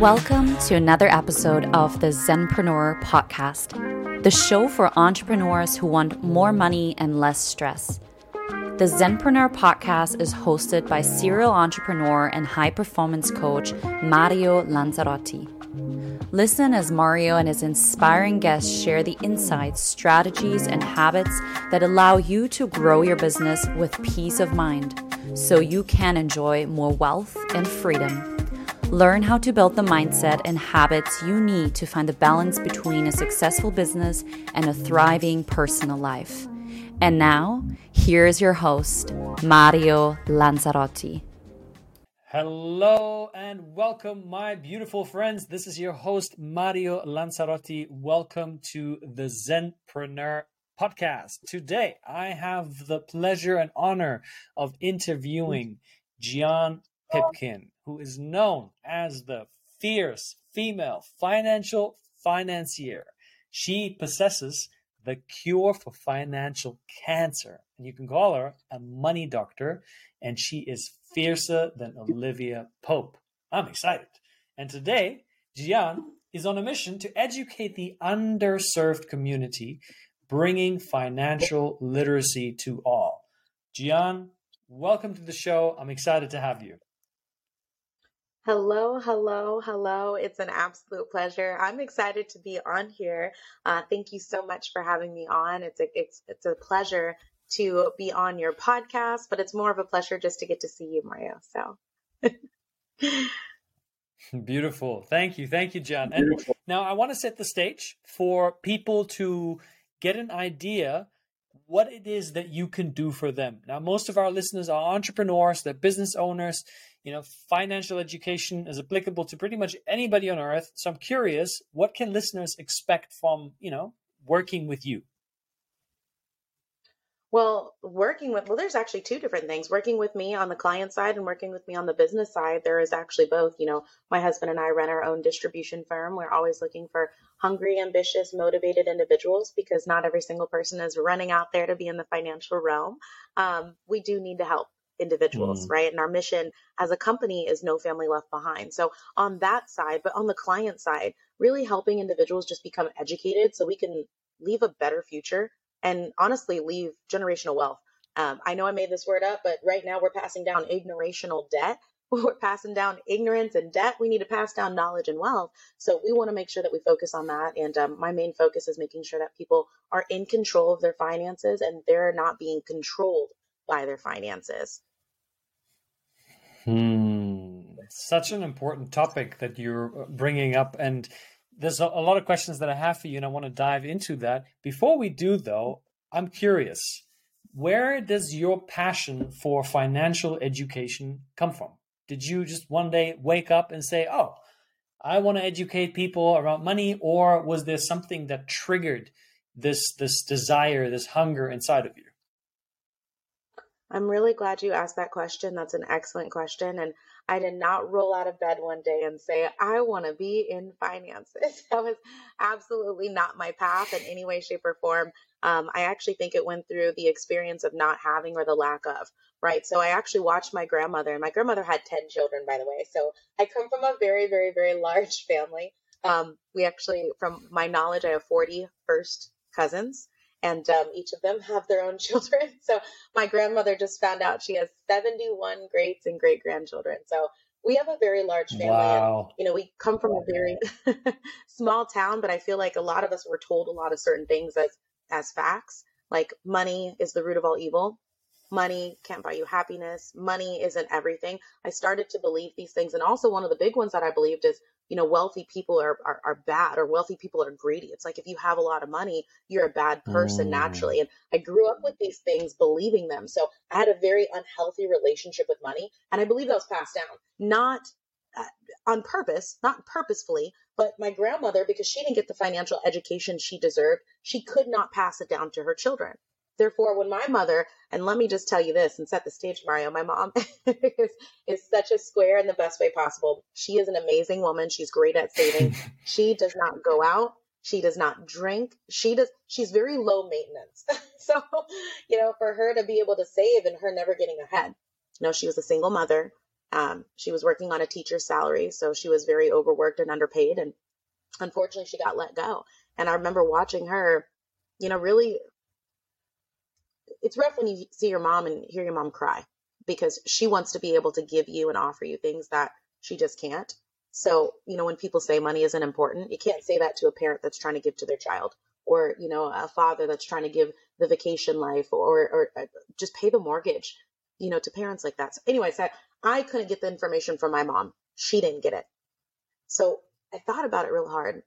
Welcome to another episode of the Zenpreneur podcast, the show for entrepreneurs who want more money and less stress. The Zenpreneur podcast is hosted by serial entrepreneur and high performance coach Mario Lanzarotti. Listen as Mario and his inspiring guests share the insights, strategies, and habits that allow you to grow your business with peace of mind so you can enjoy more wealth and freedom. Learn how to build the mindset and habits you need to find the balance between a successful business and a thriving personal life. And now, here is your host, Mario Lanzarotti. Hello and welcome, my beautiful friends. This is your host, Mario Lanzarotti. Welcome to the Zenpreneur podcast. Today, I have the pleasure and honor of interviewing Gian Pipkin who is known as the fierce female financial financier. She possesses the cure for financial cancer. And you can call her a money doctor, and she is fiercer than Olivia Pope. I'm excited. And today, Gian is on a mission to educate the underserved community, bringing financial literacy to all. Gian, welcome to the show. I'm excited to have you. Hello, hello, hello. It's an absolute pleasure. I'm excited to be on here. Uh, thank you so much for having me on. It's a it's it's a pleasure to be on your podcast, but it's more of a pleasure just to get to see you, Mario. So beautiful. Thank you, thank you, John. And now I want to set the stage for people to get an idea what it is that you can do for them. Now, most of our listeners are entrepreneurs, they're business owners you know, financial education is applicable to pretty much anybody on earth. So I'm curious, what can listeners expect from, you know, working with you? Well, working with, well, there's actually two different things. Working with me on the client side and working with me on the business side, there is actually both. You know, my husband and I run our own distribution firm. We're always looking for hungry, ambitious, motivated individuals because not every single person is running out there to be in the financial realm. Um, we do need to help individuals, mm. right? And our mission as a company is no family left behind. So on that side, but on the client side, really helping individuals just become educated so we can leave a better future and honestly leave generational wealth. Um, I know I made this word up, but right now we're passing down ignorational debt. We're passing down ignorance and debt. We need to pass down knowledge and wealth. So we want to make sure that we focus on that. And um, my main focus is making sure that people are in control of their finances and they're not being controlled by their finances. Hmm. Such an important topic that you're uh, bringing up. And there's a, lot of questions that I have for you, and I want to dive into that. Before we do, though, I'm curious where does your passion for financial education come from? Did you just one day wake up and say, oh, I want to educate people around money, or was there something that triggered this this desire, this hunger inside of you? I'm really glad you asked that question. That's an excellent question. And I did not roll out of bed one day and say, I want to be in finances. That was absolutely not my path in any way, shape, or form. Um, I actually think it went through the experience of not having or the lack of, right? So I actually watched my grandmother, and my grandmother had 10 children, by the way. So I come from a very, very, very large family. Um, we actually, from my knowledge, I have 40 first cousins and um, each of them have their own children. So my grandmother just found out she has 71 greats and great grandchildren. So we have a very large family. Wow. And, you know, we come from a very small town, but I feel like a lot of us were told a lot of certain things as as facts, like money is the root of all evil. Money can't buy you happiness. Money isn't everything. I started to believe these things. And also, one of the big ones that I believed is you know, wealthy people are, are, are, bad or wealthy people are greedy. It's like if you have a lot of money, you're a bad person mm. naturally. And I grew up with these things, believing them. So I had a very unhealthy relationship with money. And I believe that was passed down, not uh, on purpose, not purposefully, but my grandmother, because she didn't get the financial education she deserved, she could not pass it down to her children. Therefore, when my mother, and let me just tell you this and set the stage, Mario, my mom is, is such a square in the best way possible. She is an amazing woman. She's great at saving. she does not go out. She does not drink. She does, she's very low maintenance. so, you know, for her to be able to save and her never getting ahead. You know, she was a single mother. Um, she was working on a teacher's salary, so she was very overworked and underpaid. And unfortunately, she got let go. And I remember watching her, you know, really, it's rough when you see your mom and hear your mom cry because she wants to be able to give you and offer you things that she just can't. So, you know, when people say money isn't important, you can't say that to a parent that's trying to give to their child or, you know, a father that's trying to give the vacation life or, or uh, just pay the mortgage, you know, to parents like that. So anyways, I, I couldn't get the information from my mom. She didn't get it. So I thought about it real hard.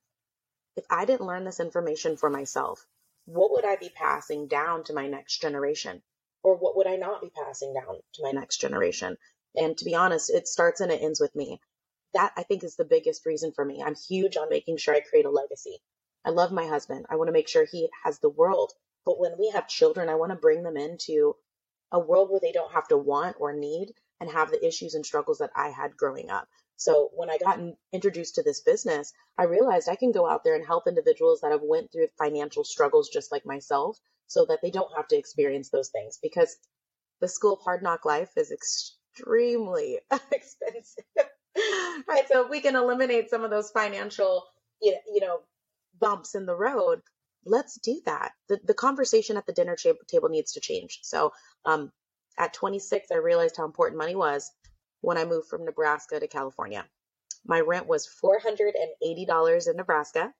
If I didn't learn this information for myself, what would I be passing down to my next generation? Or what would I not be passing down to my next generation? And to be honest, it starts and it ends with me that I think is the biggest reason for me. I'm huge on making sure I create a legacy. I love my husband. I want to make sure he has the world. But when we have children, I want to bring them into a world where they don't have to want or need and have the issues and struggles that I had growing up. So when I got introduced to this business, I realized I can go out there and help individuals that have went through financial struggles just like myself so that they don't have to experience those things because the school of hard knock life is extremely expensive. right. So if we can eliminate some of those financial, you know, bumps in the road, let's do that. The, the conversation at the dinner table needs to change. So um, at 26, I realized how important money was when I moved from Nebraska to California. My rent was $480 in Nebraska.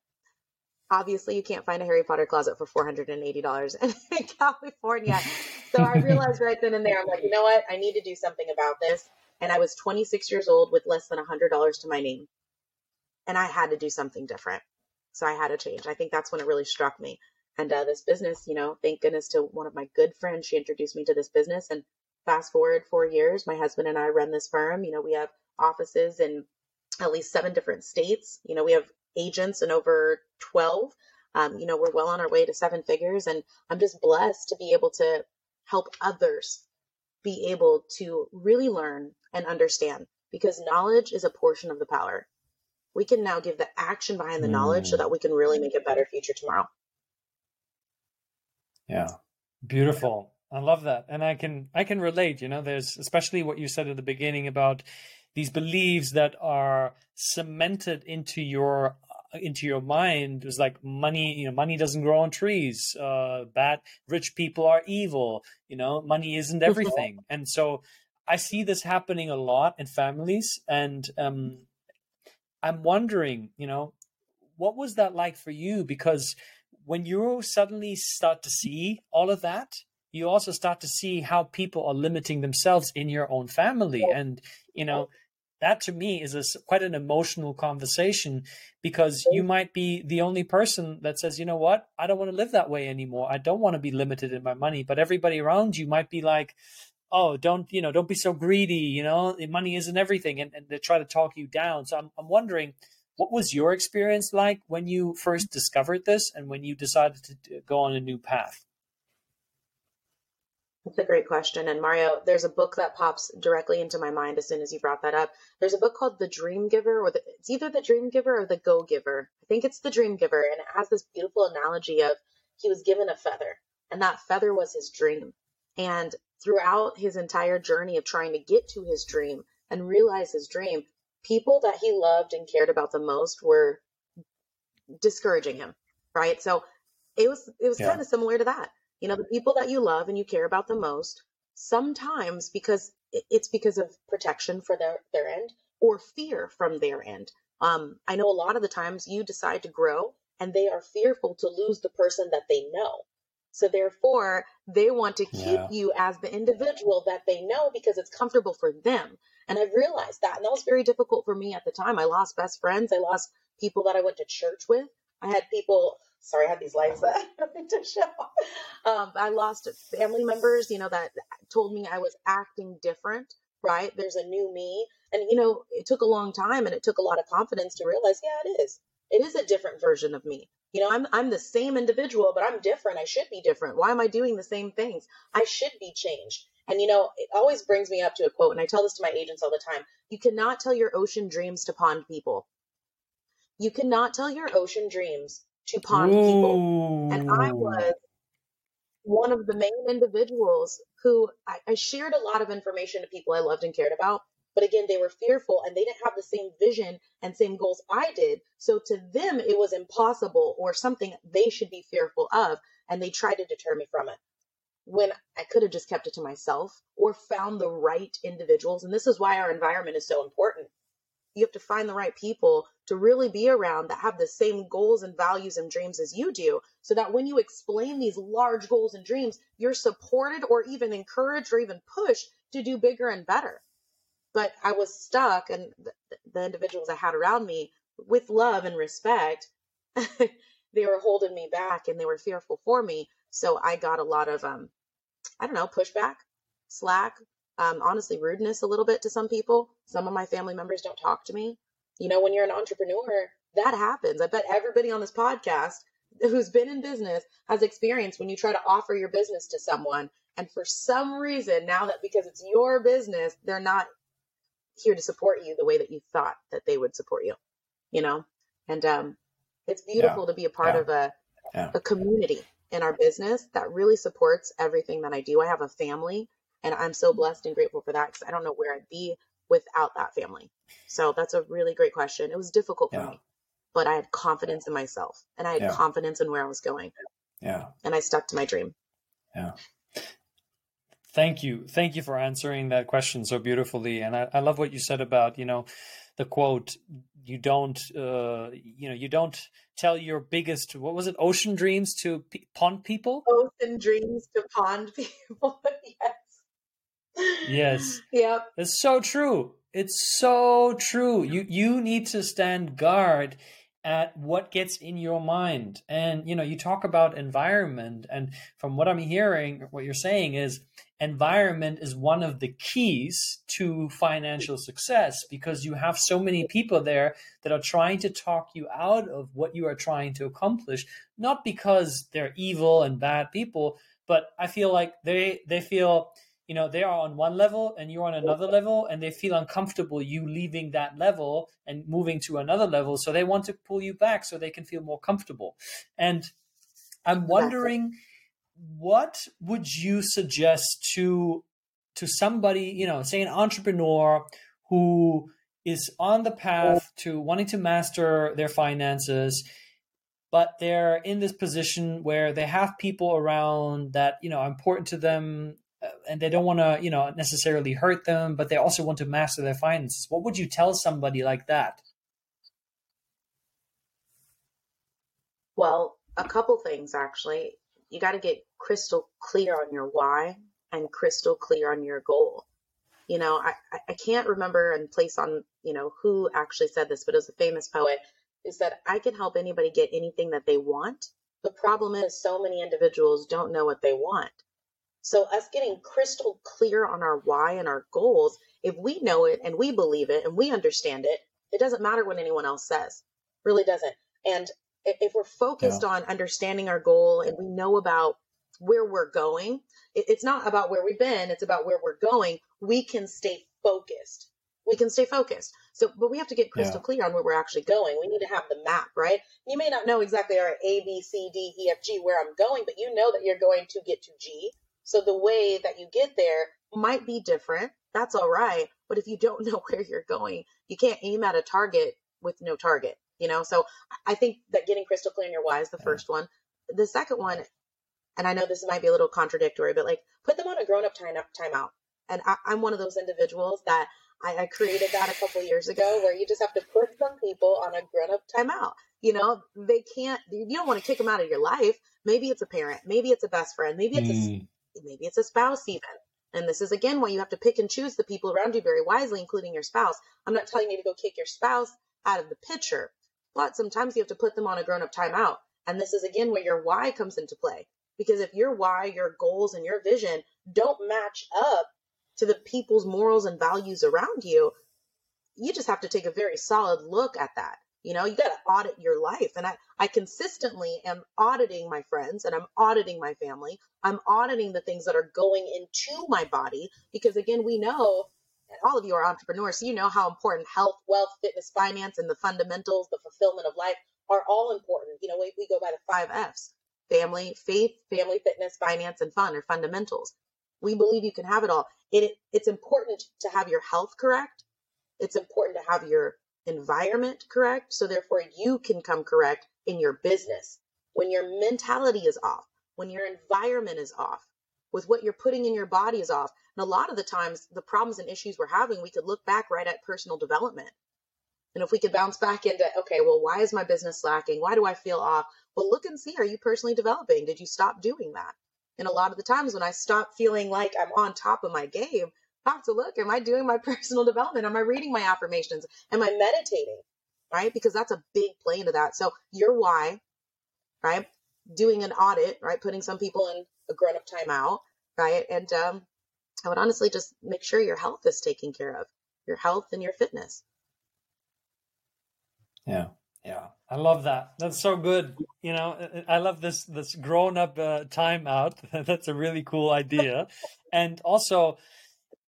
Obviously, you can't find a Harry Potter closet for $480 in California. So I realized right then and there, I'm like, you know what? I need to do something about this and I was 26 years old with less than $100 to my name. And I had to do something different. So I had to change. I think that's when it really struck me. And uh, this business, you know, thank goodness to one of my good friends, she introduced me to this business. And fast forward four years, my husband and I run this firm. You know, we have offices in at least seven different states. You know, we have agents in over 12. Um, you know, we're well on our way to seven figures. And I'm just blessed to be able to help others be able to really learn and understand because knowledge is a portion of the power. We can now give the action behind the mm. knowledge so that we can really make a better future tomorrow. Yeah. Beautiful. I love that. And I can I can relate, you know, there's especially what you said at the beginning about these beliefs that are cemented into your into your mind. Was like money you know money doesn't grow on trees. Uh bad rich people are evil. You know money isn't everything. and so i see this happening a lot in families. And um i'm wondering you know what was that like for you? Because when you suddenly start to see all of that you also start to see how people are limiting themselves in your own family and you know that to me is a, quite an emotional conversation because you might be the only person that says, you know what, I don't want to live that way anymore. I don't want to be limited in my money. But everybody around you might be like, oh, don't, you know, don't be so greedy. You know, money isn't everything. And, and they try to talk you down. So I'm, I'm wondering, what was your experience like when you first discovered this and when you decided to go on a new path? That's a great question. And Mario, there's a book that pops directly into my mind as soon as you brought that up. There's a book called The Dream Giver, or the, it's either The Dream Giver or The Go Giver. I think it's The Dream Giver. And it has this beautiful analogy of he was given a feather, and that feather was his dream. And throughout his entire journey of trying to get to his dream and realize his dream, people that he loved and cared about the most were discouraging him, right? So it was it was yeah. kind of similar to that you know, the people that you love and you care about the most, sometimes because it's because of protection for their, their end or fear from their end. Um, I know a lot of the times you decide to grow and they are fearful to lose the person that they know. So therefore, they want to keep yeah. you as the individual that they know because it's comfortable for them. And I've realized that. And that was very difficult for me at the time. I lost best friends. I lost people that I went to church with. I had people sorry, I had these lights that I to show. Um, I lost family members, you know, that told me I was acting different, right? There's a new me. And, you know, it took a long time and it took a lot of confidence to realize, yeah, it is. It is a different version of me. You know, I'm, I'm the same individual, but I'm different. I should be different. Why am I doing the same things? I should be changed. And, you know, it always brings me up to a quote, and I tell this to my agents all the time. You cannot tell your ocean dreams to pond people. You cannot tell your ocean dreams to pond Ooh. people. And I was one of the main individuals who I, I shared a lot of information to people I loved and cared about, But again, they were fearful and they didn't have the same vision and same goals I did. So to them, it was impossible or something they should be fearful of. And they tried to deter me from it when I could have just kept it to myself or found the right individuals. And this is why our environment is so important. You have to find the right people to really be around that have the same goals and values and dreams as you do, so that when you explain these large goals and dreams, you're supported or even encouraged or even pushed to do bigger and better. But I was stuck, and the, individuals I had around me, with love and respect, they were holding me back and they were fearful for me. So I got a lot of um, I don't know, pushback, slack, um, honestly, rudeness a little bit to some people. Some of my family members don't talk to me. You know, when you're an entrepreneur, that happens. I bet everybody on this podcast who's been in business has experienced when you try to offer your business to someone. And for some reason, now that because it's your business, they're not here to support you the way that you thought that they would support you, you know? And um, it's beautiful yeah. to be a part yeah. of a, yeah. a community in our business that really supports everything that I do. I have a family and I'm so blessed and grateful for that because I don't know where I'd be without that family. So that's a really great question. It was difficult for yeah. me, but I had confidence in myself and I had yeah. confidence in where I was going. Yeah. And I stuck to my dream. Yeah. Thank you. Thank you for answering that question so beautifully. And I, I love what you said about, you know, the quote, you don't uh, you know you don't tell your biggest what was it ocean dreams to p- pond people ocean dreams to pond people yes. Yep. It's so true. It's so true. You you need to stand guard at what gets in your mind. And you know you talk about environment and from what i'm hearing what you're saying is environment is one of the keys to financial success because you have so many people there that are trying to talk you out of what you are trying to accomplish not because they're evil and bad people but i feel like they they feel you know they are on one level and you're on another level and they feel uncomfortable you leaving that level and moving to another level. So they want to pull you back so they can feel more comfortable. And i'm wondering what would you suggest to to somebody you know say an entrepreneur who is on the path to wanting to master their finances but they're in this position where they have people around that you know are important to them and they don't want to you know necessarily hurt them but they also want to master their finances what would you tell somebody like that well a couple things actually you got to get crystal clear on your why and crystal clear on your goal. You know, I, I can't remember and place on, you know, who actually said this, but it was a famous poet who said, I can help anybody get anything that they want. The problem is so many individuals don't know what they want. So us getting crystal clear on our why and our goals, if we know it and we believe it and we understand it, it doesn't matter what anyone else says. Really doesn't. And if we're focused yeah. on understanding our goal and we know about where we're going, it's not about where we've been, it's about where we're going. We can stay focused. We can stay focused. So, but we have to get crystal yeah. clear on where we're actually going. We need to have the map, right? You may not know exactly our A, B, C, D, E, F, G, where I'm going, but you know that you're going to get to G. So the way that you get there might be different. That's all right. But if you don't know where you're going, you can't aim at a target with no target you know? So i think that getting crystal clear in your why is the first one. The second one and i know this might be a little contradictory but like put them on a grown-up time timeout and I, am one of those individuals that I, I created that a couple years ago where you just have to put some people on a grown-up timeout you know? They can't you don't want to kick them out of your life. Maybe it's a parent. Maybe it's a best friend. Maybe it's mm. a maybe it's a spouse even and this is again why you have to pick and choose the people around you very wisely including your spouse i'm not telling you to go kick your spouse out of the picture but sometimes you have to put them on a grown up timeout. And this is again where your why comes into play. Because if your why, your goals, and your vision don't match up to the people's morals and values around you, you just have to take a very solid look at that. You know, you got to audit your life. And I, I consistently am auditing my friends and I'm auditing my family. I'm auditing the things that are going into my body because, again, we know and all of you are entrepreneurs, so you know how important health, wealth, fitness, finance, and the fundamentals, the fulfillment of life are all important. You know, we, we go by the five F's family, faith, family, fitness, finance, and fun are fundamentals. We believe you can have it all. It, it's important to have your health correct. It's important to have your environment correct. So therefore you can come correct in your business. When your mentality is off, when your environment is off, with what you're putting in your body is off. And a lot of the times the problems and issues we're having, we could look back right at personal development. And if we could bounce back into, okay, well, why is my business lacking? Why do I feel off? Well, look and see, are you personally developing? Did you stop doing that? And a lot of the times when I stop feeling like I'm on top of my game, Have to look, am I doing my personal development? Am I reading my affirmations? Am I meditating? Right? Because that's a big play into that. So your why, right? Doing an audit, right? Putting some people in a grown up timeout, right? And um, I would honestly just make sure your health is taken care of, your health and your fitness. Yeah. Yeah, I love that. That's so good. You know, I love this this grown up uh, timeout. That's a really cool idea, and also,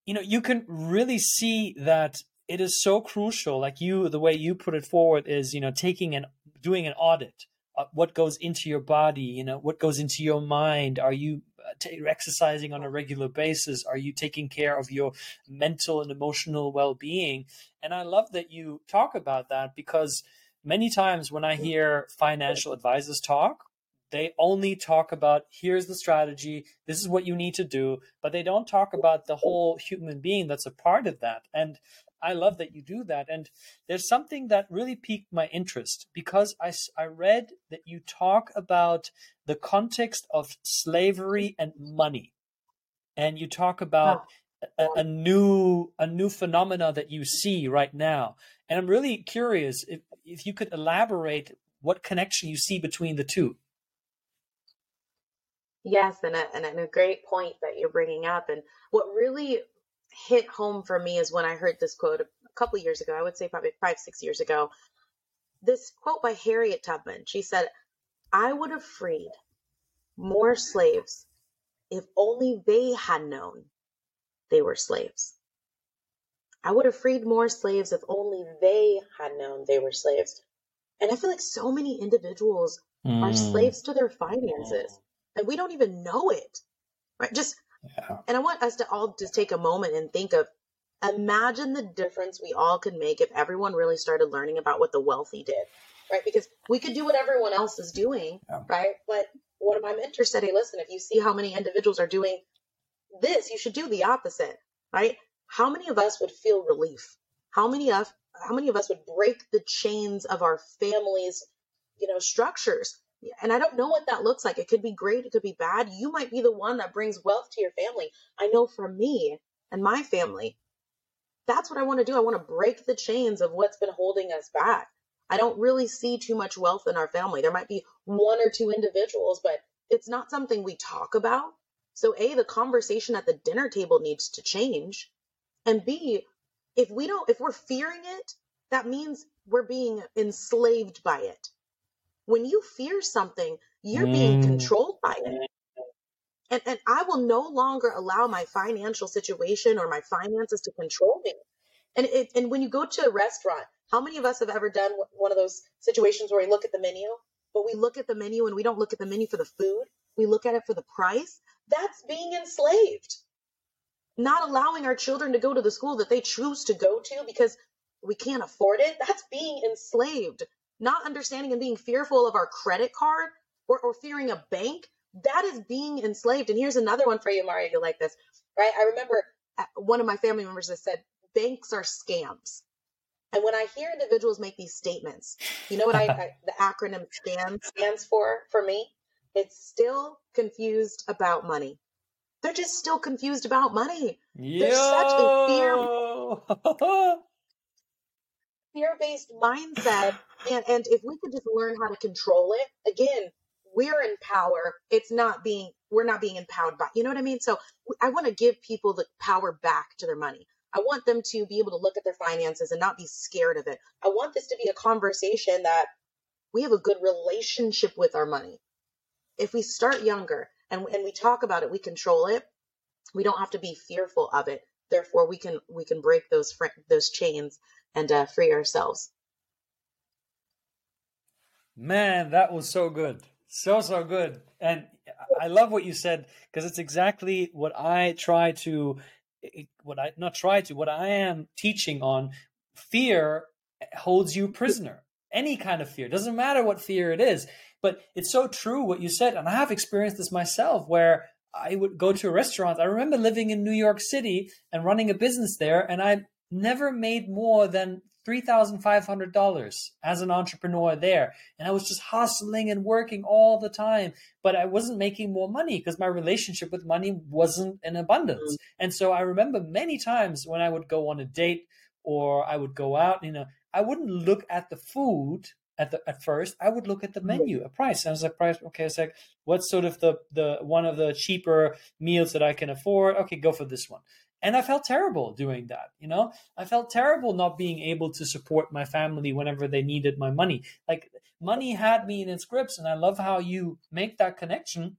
you know, you can really see that it is so crucial. Like you, the way you put it forward is, you know, taking and doing an audit. what goes into your body? You know, what goes into your mind? Are you uh, t- exercising on a regular basis? Are you taking care of your mental and emotional well being? And I love that you talk about that because many times when I hear financial advisors talk, they only talk about here's the strategy, this is what you need to do, but they don't talk about the whole human being that's a part of that. And I love that you do that. And there's something that really piqued my interest because I, I read that you talk about the context of slavery and money. And you talk about a, a, new a new phenomena that you see right now. And I'm really curious if, if you could elaborate what connection you see between the two. Yes, and a, and a great point that you're bringing up. And what really hit home for me is when I heard this quote a couple years ago, I would say probably five, six years ago. This quote by Harriet Tubman. She said, I would have freed more slaves if only they had known they were slaves. I would have freed more slaves if only they had known they were slaves. And I feel like so many individuals mm. are slaves to their finances and we don't even know it. Right? Just yeah. and I want us to all just take a moment and think of imagine the difference we all could make if everyone really started learning about what the wealthy did. Right? Because we could do what everyone else is doing, yeah. right? But one of my mentors said, Hey, listen, if you see how many individuals are doing this, you should do the opposite, right? how many of us would feel relief? How many of how many of us would break the chains of our families, you know, structures? And I don't know what that looks like. It could be great, it could be bad. You might be the one that brings wealth to your family. I know for me and my family, that's what I want to do. I want to break the chains of what's been holding us back. I don't really see too much wealth in our family. There might be one or two individuals, but it's not something we talk about. So, A, the conversation at the dinner table needs to change. And B, if we don't, if we're fearing it, that means we're being enslaved by it. When you fear something, you're being mm. controlled by it. And, and I will no longer allow my financial situation or my finances to control me. And it, and when you go to a restaurant, how many of us have ever done one of those situations where we look at the menu, but we look at the menu and we don't look at the menu for the food. We look at it for the price. That's being enslaved not allowing our children to go to the school that they choose to go to because we can't afford it, that's being enslaved. Not understanding and being fearful of our credit card or, or fearing a bank, that is being enslaved. And here's another one for you, Mario, you like this, right? I remember uh, one of my family members that said, banks are scams. And when I hear individuals make these statements, you know what I, I the acronym SCAM stands for for me? It's still confused about money. They're just still confused about money. Yo! There's such a fear fear-based mindset and and if we could just learn how to control it again we're in power it's not being we're not being empowered by you know what i mean so i want to give people the power back to their money i want them to be able to look at their finances and not be scared of it i want this to be a conversation that we have a good relationship with our money if we start younger and, and we talk about it, we control it. We don't have to be fearful of it. Therefore, we can we can break those fr- those chains and uh, free ourselves. Man, that was so good, So so good, and I love what you said because it's exactly what I try to, what I not try to, what I am teaching on. Fear holds you prisoner. Any kind of fear doesn't matter what fear it is, but it's so true what you said, and I have experienced this myself where I would go to a restaurant. I remember living in New York City and running a business there, and I never made more than $3,500 as an entrepreneur there. And I was just hustling and working all the time, but I wasn't making more money because my relationship with money wasn't in abundance. Mm-hmm. And so I remember many times when I would go on a date or I would go out, you know, I wouldn't look at the food at the at first. I would look at the menu, a price. And I was like, price, okay, it's like what's sort of the the one of the cheaper meals that I can afford? Okay, go for this one. And I felt terrible doing that. You know, I felt terrible not being able to support my family whenever they needed my money. Like money had me in its grips. And I love how you make that connection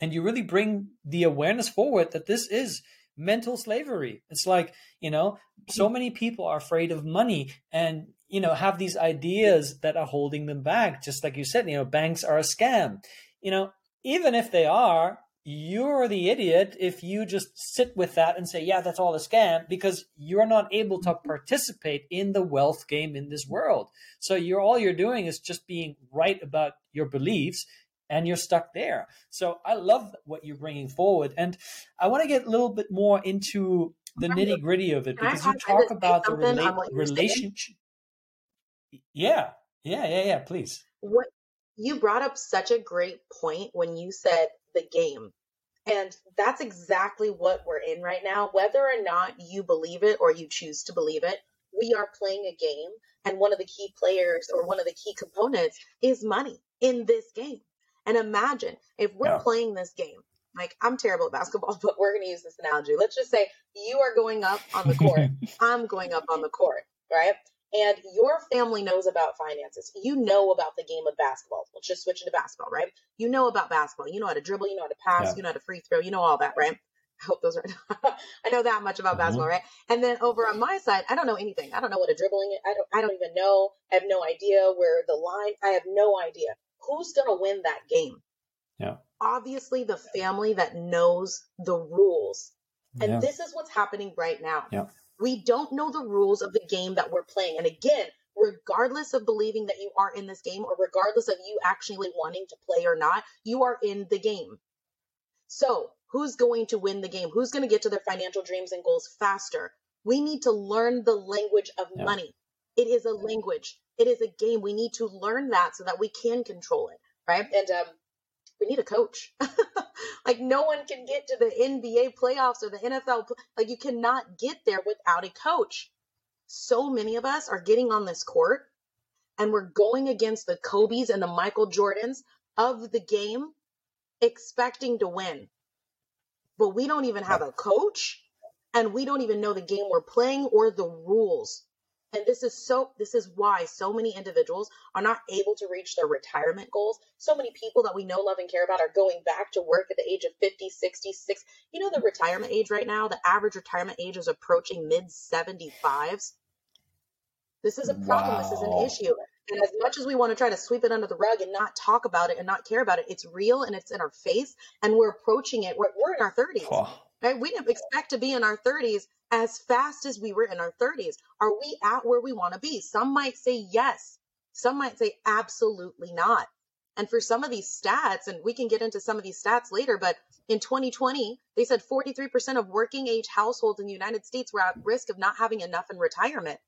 and you really bring the awareness forward that this is mental slavery. It's like, you know, so many people are afraid of money and, you know, have these ideas that are holding them back. Just like you said, you know, banks are a scam. You know, even if they are, you're the idiot if you just sit with that and say, yeah, that's all a scam, because you're not able to mm-hmm. participate in the wealth game in this world. So you're all you're doing is just being right about your beliefs and you're stuck there. So I love what you're bringing forward. And I want to get a little bit more into the nitty gritty of it because you talk about the rela- relationship. Yeah, yeah, yeah, yeah, please. What you brought up such a great point when you said the game. And that's exactly what we're in right now. Whether or not you believe it or you choose to believe it, we are playing a game. And one of the key players or one of the key components is money in this game. And imagine if we're yeah. playing this game, like I'm terrible at basketball, but we're going to use this analogy. Let's just say you are going up on the court, I'm going up on the court, right? And your family knows about finances. You know about the game of basketball. Let's just switch into basketball, right? You know about basketball. You know how to dribble. You know how to pass. Yeah. You know how to free throw. You know all that, right? I hope those are. I know that much about mm-hmm. basketball, right? And then over on my side, I don't know anything. I don't know what a dribbling. Is. I don't. I don't even know. I have no idea where the line. I have no idea who's gonna win that game. Yeah. Obviously, the family that knows the rules, and yeah. this is what's happening right now. Yeah. We don't know the rules of the game that we're playing. And again, regardless of believing that you are in this game or regardless of you actually wanting to play or not, you are in the game. So, who's going to win the game? Who's going to get to their financial dreams and goals faster? We need to learn the language of yeah. money. It is a language. It is a game. We need to learn that so that we can control it, right? And um, we need a coach. like no one can get to the NBA playoffs or the NFL. Like you cannot get there without a coach. So many of us are getting on this court and we're going against the Kobe's and the Michael Jordans of the game expecting to win. But we don't even have a coach and we don't even know the game we're playing or the rules. And this is so this is why so many individuals are not able to reach their retirement goals. So many people that we know, love, and care about are going back to work at the age of 50, 66. You know the retirement age right now, the average retirement age is approaching mid 75s. This is a problem. Wow. This is an issue. And as much as we want to try to sweep it under the rug and not talk about it and not care about it, it's real and it's in our face. And we're approaching it. We're, we're in our 30s. Oh. Right? We didn't expect to be in our 30s as fast as we were in our 30s. Are we at where we want to be? Some might say yes. Some might say absolutely not. And for some of these stats, and we can get into some of these stats later, but in 2020, they said 43% of working age households in the United States were at risk of not having enough in retirement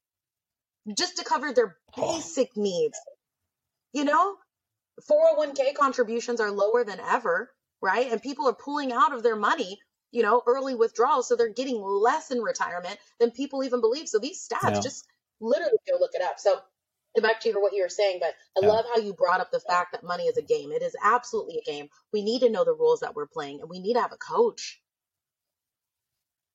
just to cover their basic oh. needs. You know, 401k contributions are lower than ever, right? And people are pulling out of their money you know, early withdrawals. So they're getting less in retirement than people even believe. So these stats, yeah. just literally go look it up. So back to what you were saying, but I yeah. love how you brought up the fact that money is a game. It is absolutely a game. We need to know the rules that we're playing and we need to have a coach.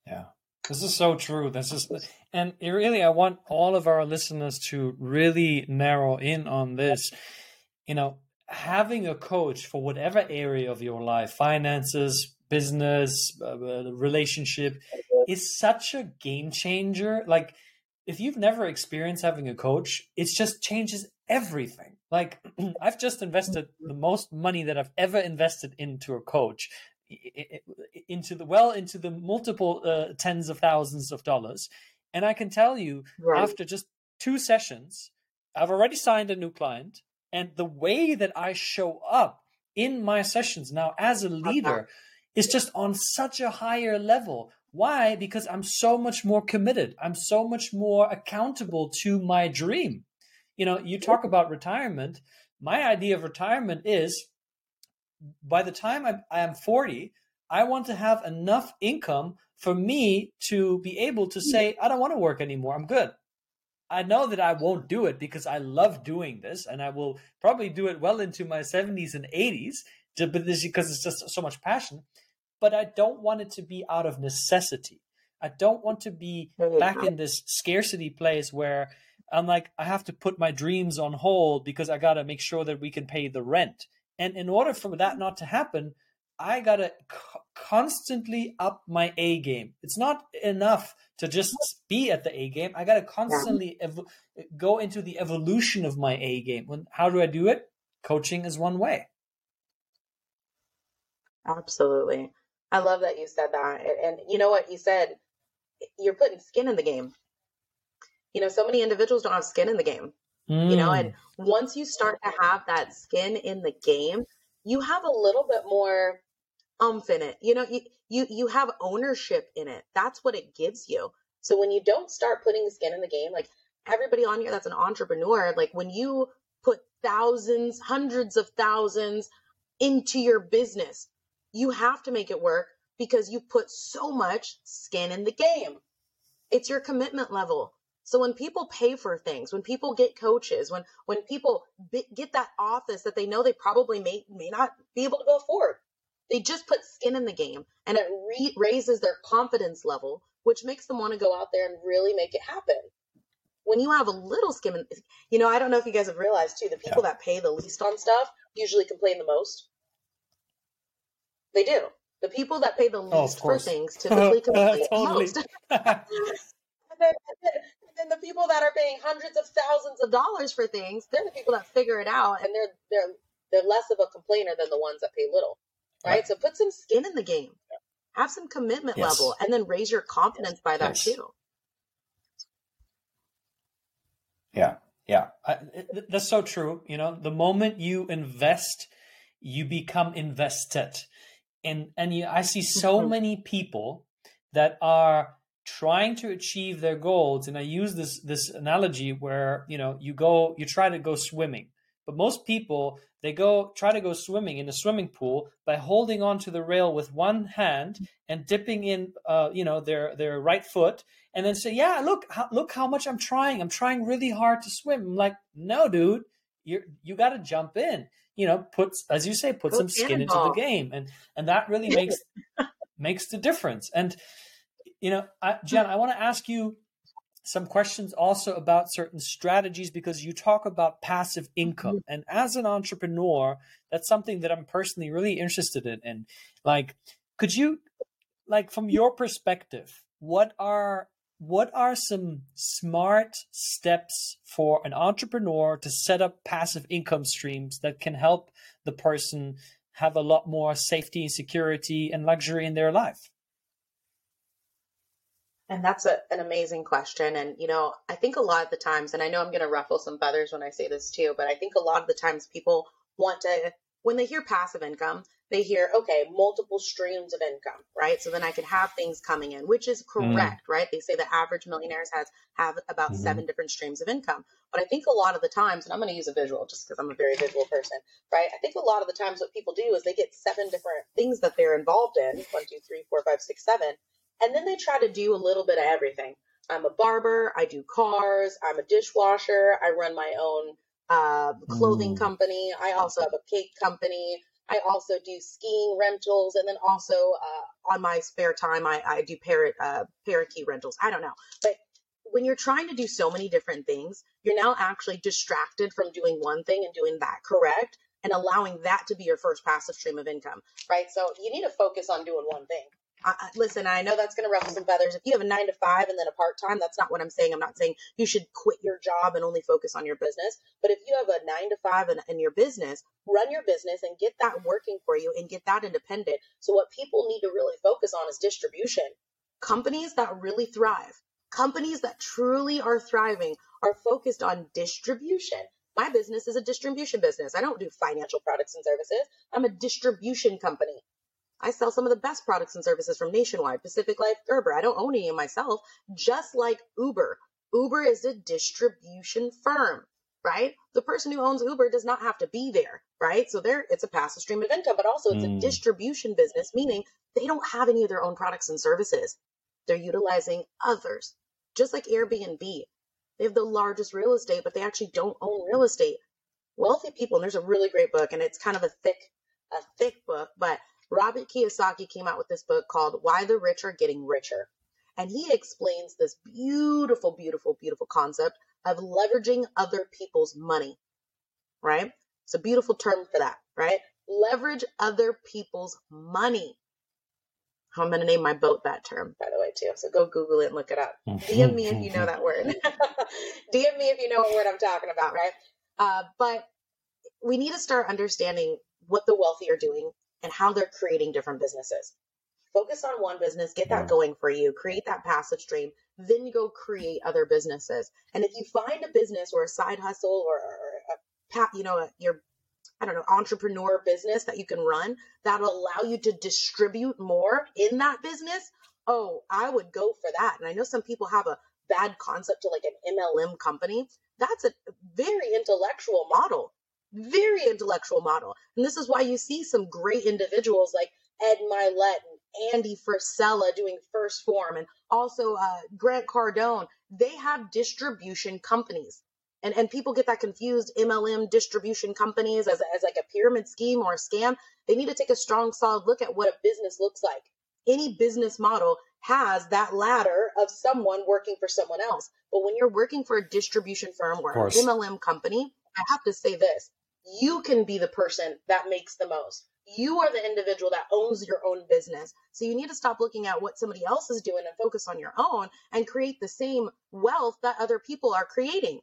Yeah. This is so true. This is, and really, I want all of our listeners to really narrow in on this. You know, having a coach for whatever area of your life, finances, business, uh, uh relationship is such a game changer. Like if you've never experienced having a coach, it just changes everything. Like I've just invested the most money that I've ever invested into a coach into the well into the multiple uh, tens of thousands of dollars and i can tell you right. after just two sessions i've already signed a new client and the way that i show up in my sessions now as a leader is just on such a higher level why because i'm so much more committed i'm so much more accountable to my dream you know you talk about retirement my idea of retirement is by the time I'm, I am 40, I want to have enough income for me to be able to say, I don't want to work anymore. I'm good. I know that I won't do it because I love doing this and I will probably do it well into my 70s and 80s because it's just so much passion. But I don't want it to be out of necessity. I don't want to be back in this scarcity place where I'm like, I have to put my dreams on hold because I got to make sure that we can pay the rent. And in order for that not to happen, I got to constantly up my A game. It's not enough to just be at the A game. I got to constantly ev- go into the evolution of my A game. When, how do I do it? Coaching is one way. Absolutely. I love that you said that. And you know what you said? You're putting skin in the game. You know, so many individuals don't have skin in the game. Mm. You know, and mm. once you start to have that skin in the game, you have a little bit more umph in it. You know, you you you have ownership in it. That's what it gives you. So when you don't start putting skin in the game, like everybody on here that's an entrepreneur, like when you put thousands, hundreds of thousands into your business, you have to make it work because you put so much skin in the game. It's your commitment level. So when people pay for things, when people get coaches, when when people get that office that they know they probably may may not be able to go afford, they just put skin in the game, and it re- raises their confidence level, which makes them want to go out there and really make it happen. When you have a little skin, in, you know, I don't know if you guys have realized too, the people yeah. that pay the least on stuff usually complain the most. They do. The people that pay the oh, least oh, for things typically complain the most. and then, then the people that are paying hundreds of thousands of dollars for things, they're the people that figure it out, and they're they're they're less of a complainer than the ones that pay little, right? right. So put some skin in the game, have some commitment yes. level, and then raise your confidence by that yes. too. Yeah, yeah, I, that's so true. You know, the moment you invest, you become invested, and and you, I see so mm-hmm. many people that are trying to achieve their goals and i use this this analogy where you know you go you try to go swimming but most people they go try to go swimming in a swimming pool by holding onto the rail with one hand and dipping in uh, you know their their right foot and then say yeah look how, look how much i'm trying. I'm trying really hard to swim. I'm like no dude you you got to jump in you know put as you say put go some skin into the game and and that really makes makes the difference and you know, I, Jen, I want to ask you some questions also about certain strategies because you talk about passive income. Mm-hmm. And as an entrepreneur, that's something that I'm personally really interested in. And like, could you, like, from your perspective, what are what are some smart steps for an entrepreneur to set up passive income streams that can help the person have a lot more safety and security and luxury in their life? And that's a, an amazing question. And, you know, I think a lot of the times, and I know I'm going to ruffle some feathers when I say this too, but I think a lot of the times people want to, when they hear passive income, they hear, okay, multiple streams of income, right? So then I could have things coming in, which is mm. correct, mm. right? They say the average millionaires has have about mm-hmm. seven different streams of income. But I think a lot of the times, and I'm going to use a visual just because I'm a very visual person, right? I think a lot of the times what people do is they get seven different things that they're involved in one, two, three, four, five, six, seven and then they try to do a little bit of everything. I'm a barber, I do cars, I'm a dishwasher, I run my own uh, clothing mm. company, I also have a cake company, I also do skiing rentals, and then also uh, on my spare time, I, I do parrot uh, parakeet rentals. I don't know, but when you're trying to do so many different things, you're now actually distracted from doing one thing and doing that correct, and allowing that to be your first passive stream of income, right? So you need to focus on doing one thing. I, listen, I know that's going to ruffle some feathers. If you have a nine to five and then a part time, that's not what I'm saying. I'm not saying you should quit your job and only focus on your business. But if you have a nine to five in, in your business, run your business and get that working for you and get that independent. So what people need to really focus on is distribution. Companies that really thrive, companies that truly are thriving are focused on distribution. My business is a distribution business. I don't do financial products and services. I'm a distribution company. I sell some of the best products and services from Nationwide, Pacific Life, Gerber. I don't own any of myself, just like Uber. Uber is a distribution firm, right? The person who owns Uber does not have to be there, right? So there, it's a passive stream of income, but also it's mm. a distribution business, meaning they don't have any of their own products and services. They're utilizing others, just like Airbnb. They have the largest real estate, but they actually don't own real estate. Wealthy people, and there's a really great book, and it's kind of a thick, a thick book, but Robert Kiyosaki came out with this book called Why the Rich Are Getting Richer. And he explains this beautiful, beautiful, beautiful concept of leveraging other people's money, right? It's a beautiful term for that, right? Leverage other people's money. I'm going to name my boat that term, by the way, too. So go Google it and look it up. DM me if you know that word. DM me if you know what word I'm talking about, right? Uh, but we need to start understanding what the wealthy are doing and how they're creating different businesses. Focus on one business, get that going for you, create that passive stream, then you go create other businesses. And if you find a business or a side hustle or, or a, you know, your, I don't know, entrepreneur business that you can run that'll allow you to distribute more in that business, oh, I would go for that. And I know some people have a bad concept to like an MLM company. That's a very intellectual model very intellectual model. And this is why you see some great individuals like Ed Mylett and Andy Frisella doing 1st Phorm and also uh, Grant Cardone. They have distribution companies. And, and people get that confused MLM distribution companies as, as like a pyramid scheme or a scam. They need to take a strong, solid look at what a business looks like. Any business model has that ladder of someone working for someone else. But when you're working for a distribution firm or an MLM company, I have to say this you can be the person that makes the most. You are the individual that owns your own business. So you need to stop looking at what somebody else is doing and focus on your own and create the same wealth that other people are creating.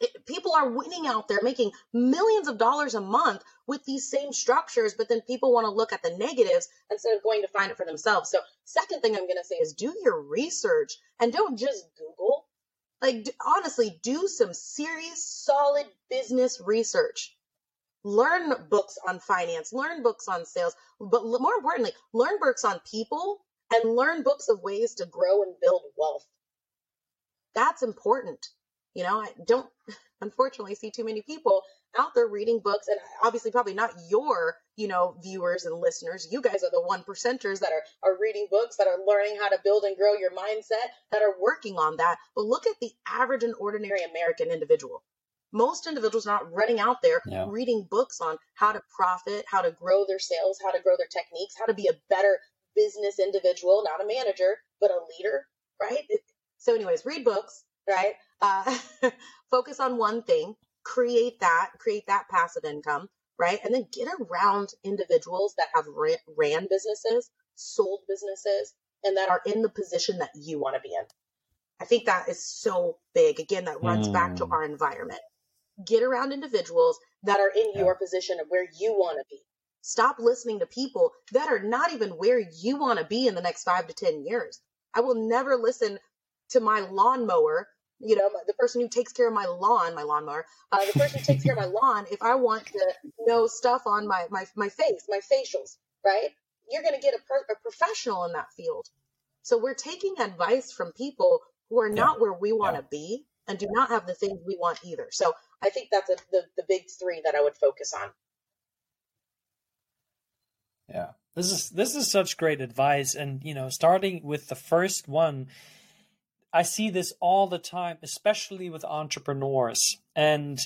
It, people are winning out there making millions of dollars a month with these same structures, but then people want to look at the negatives instead of going to find it for themselves. So, second thing I'm going to say is do your research and don't just Google like, honestly, do some serious, solid business research. Learn books on finance, learn books on sales, but more importantly, learn books on people and learn books of ways to grow and build wealth. That's important. You know, I don't unfortunately see too many people out there reading books and obviously probably not your you know viewers and listeners you guys are the one percenters that are are reading books that are learning how to build and grow your mindset that are working on that. But look at the average and ordinary american individual. Most individuals are not running out there yeah. reading books on how to profit how to grow their sales how to grow their techniques how to be a better business individual not a manager but a leader right? So anyways read books right? Uh, focus on one thing. Create that, create that passive income, right? And then get around individuals that have ran, ran businesses, sold businesses, and that are in the position that you want to be in. I think that is so big. Again, that runs mm. back to mm. our environment. Get around individuals that are in yeah. your position of where you want to be. Stop listening to people that are not even where you want to be in the next five to 10 years. I will never listen to my lawnmower you know, the person who takes care of my lawn, my lawnmower, uh, the person who takes care of my lawn, if I want to know stuff on my, my, my face, my facials, right? You're going to get a, per- a, professional in that field. So we're taking advice from people who are not yeah. where we want to yeah. be and do not have the things we want either. So I think that's a, the, the big three that I would focus on. Yeah. This is this is such great advice and you know starting with the first one I see this all the time, especially with entrepreneurs. And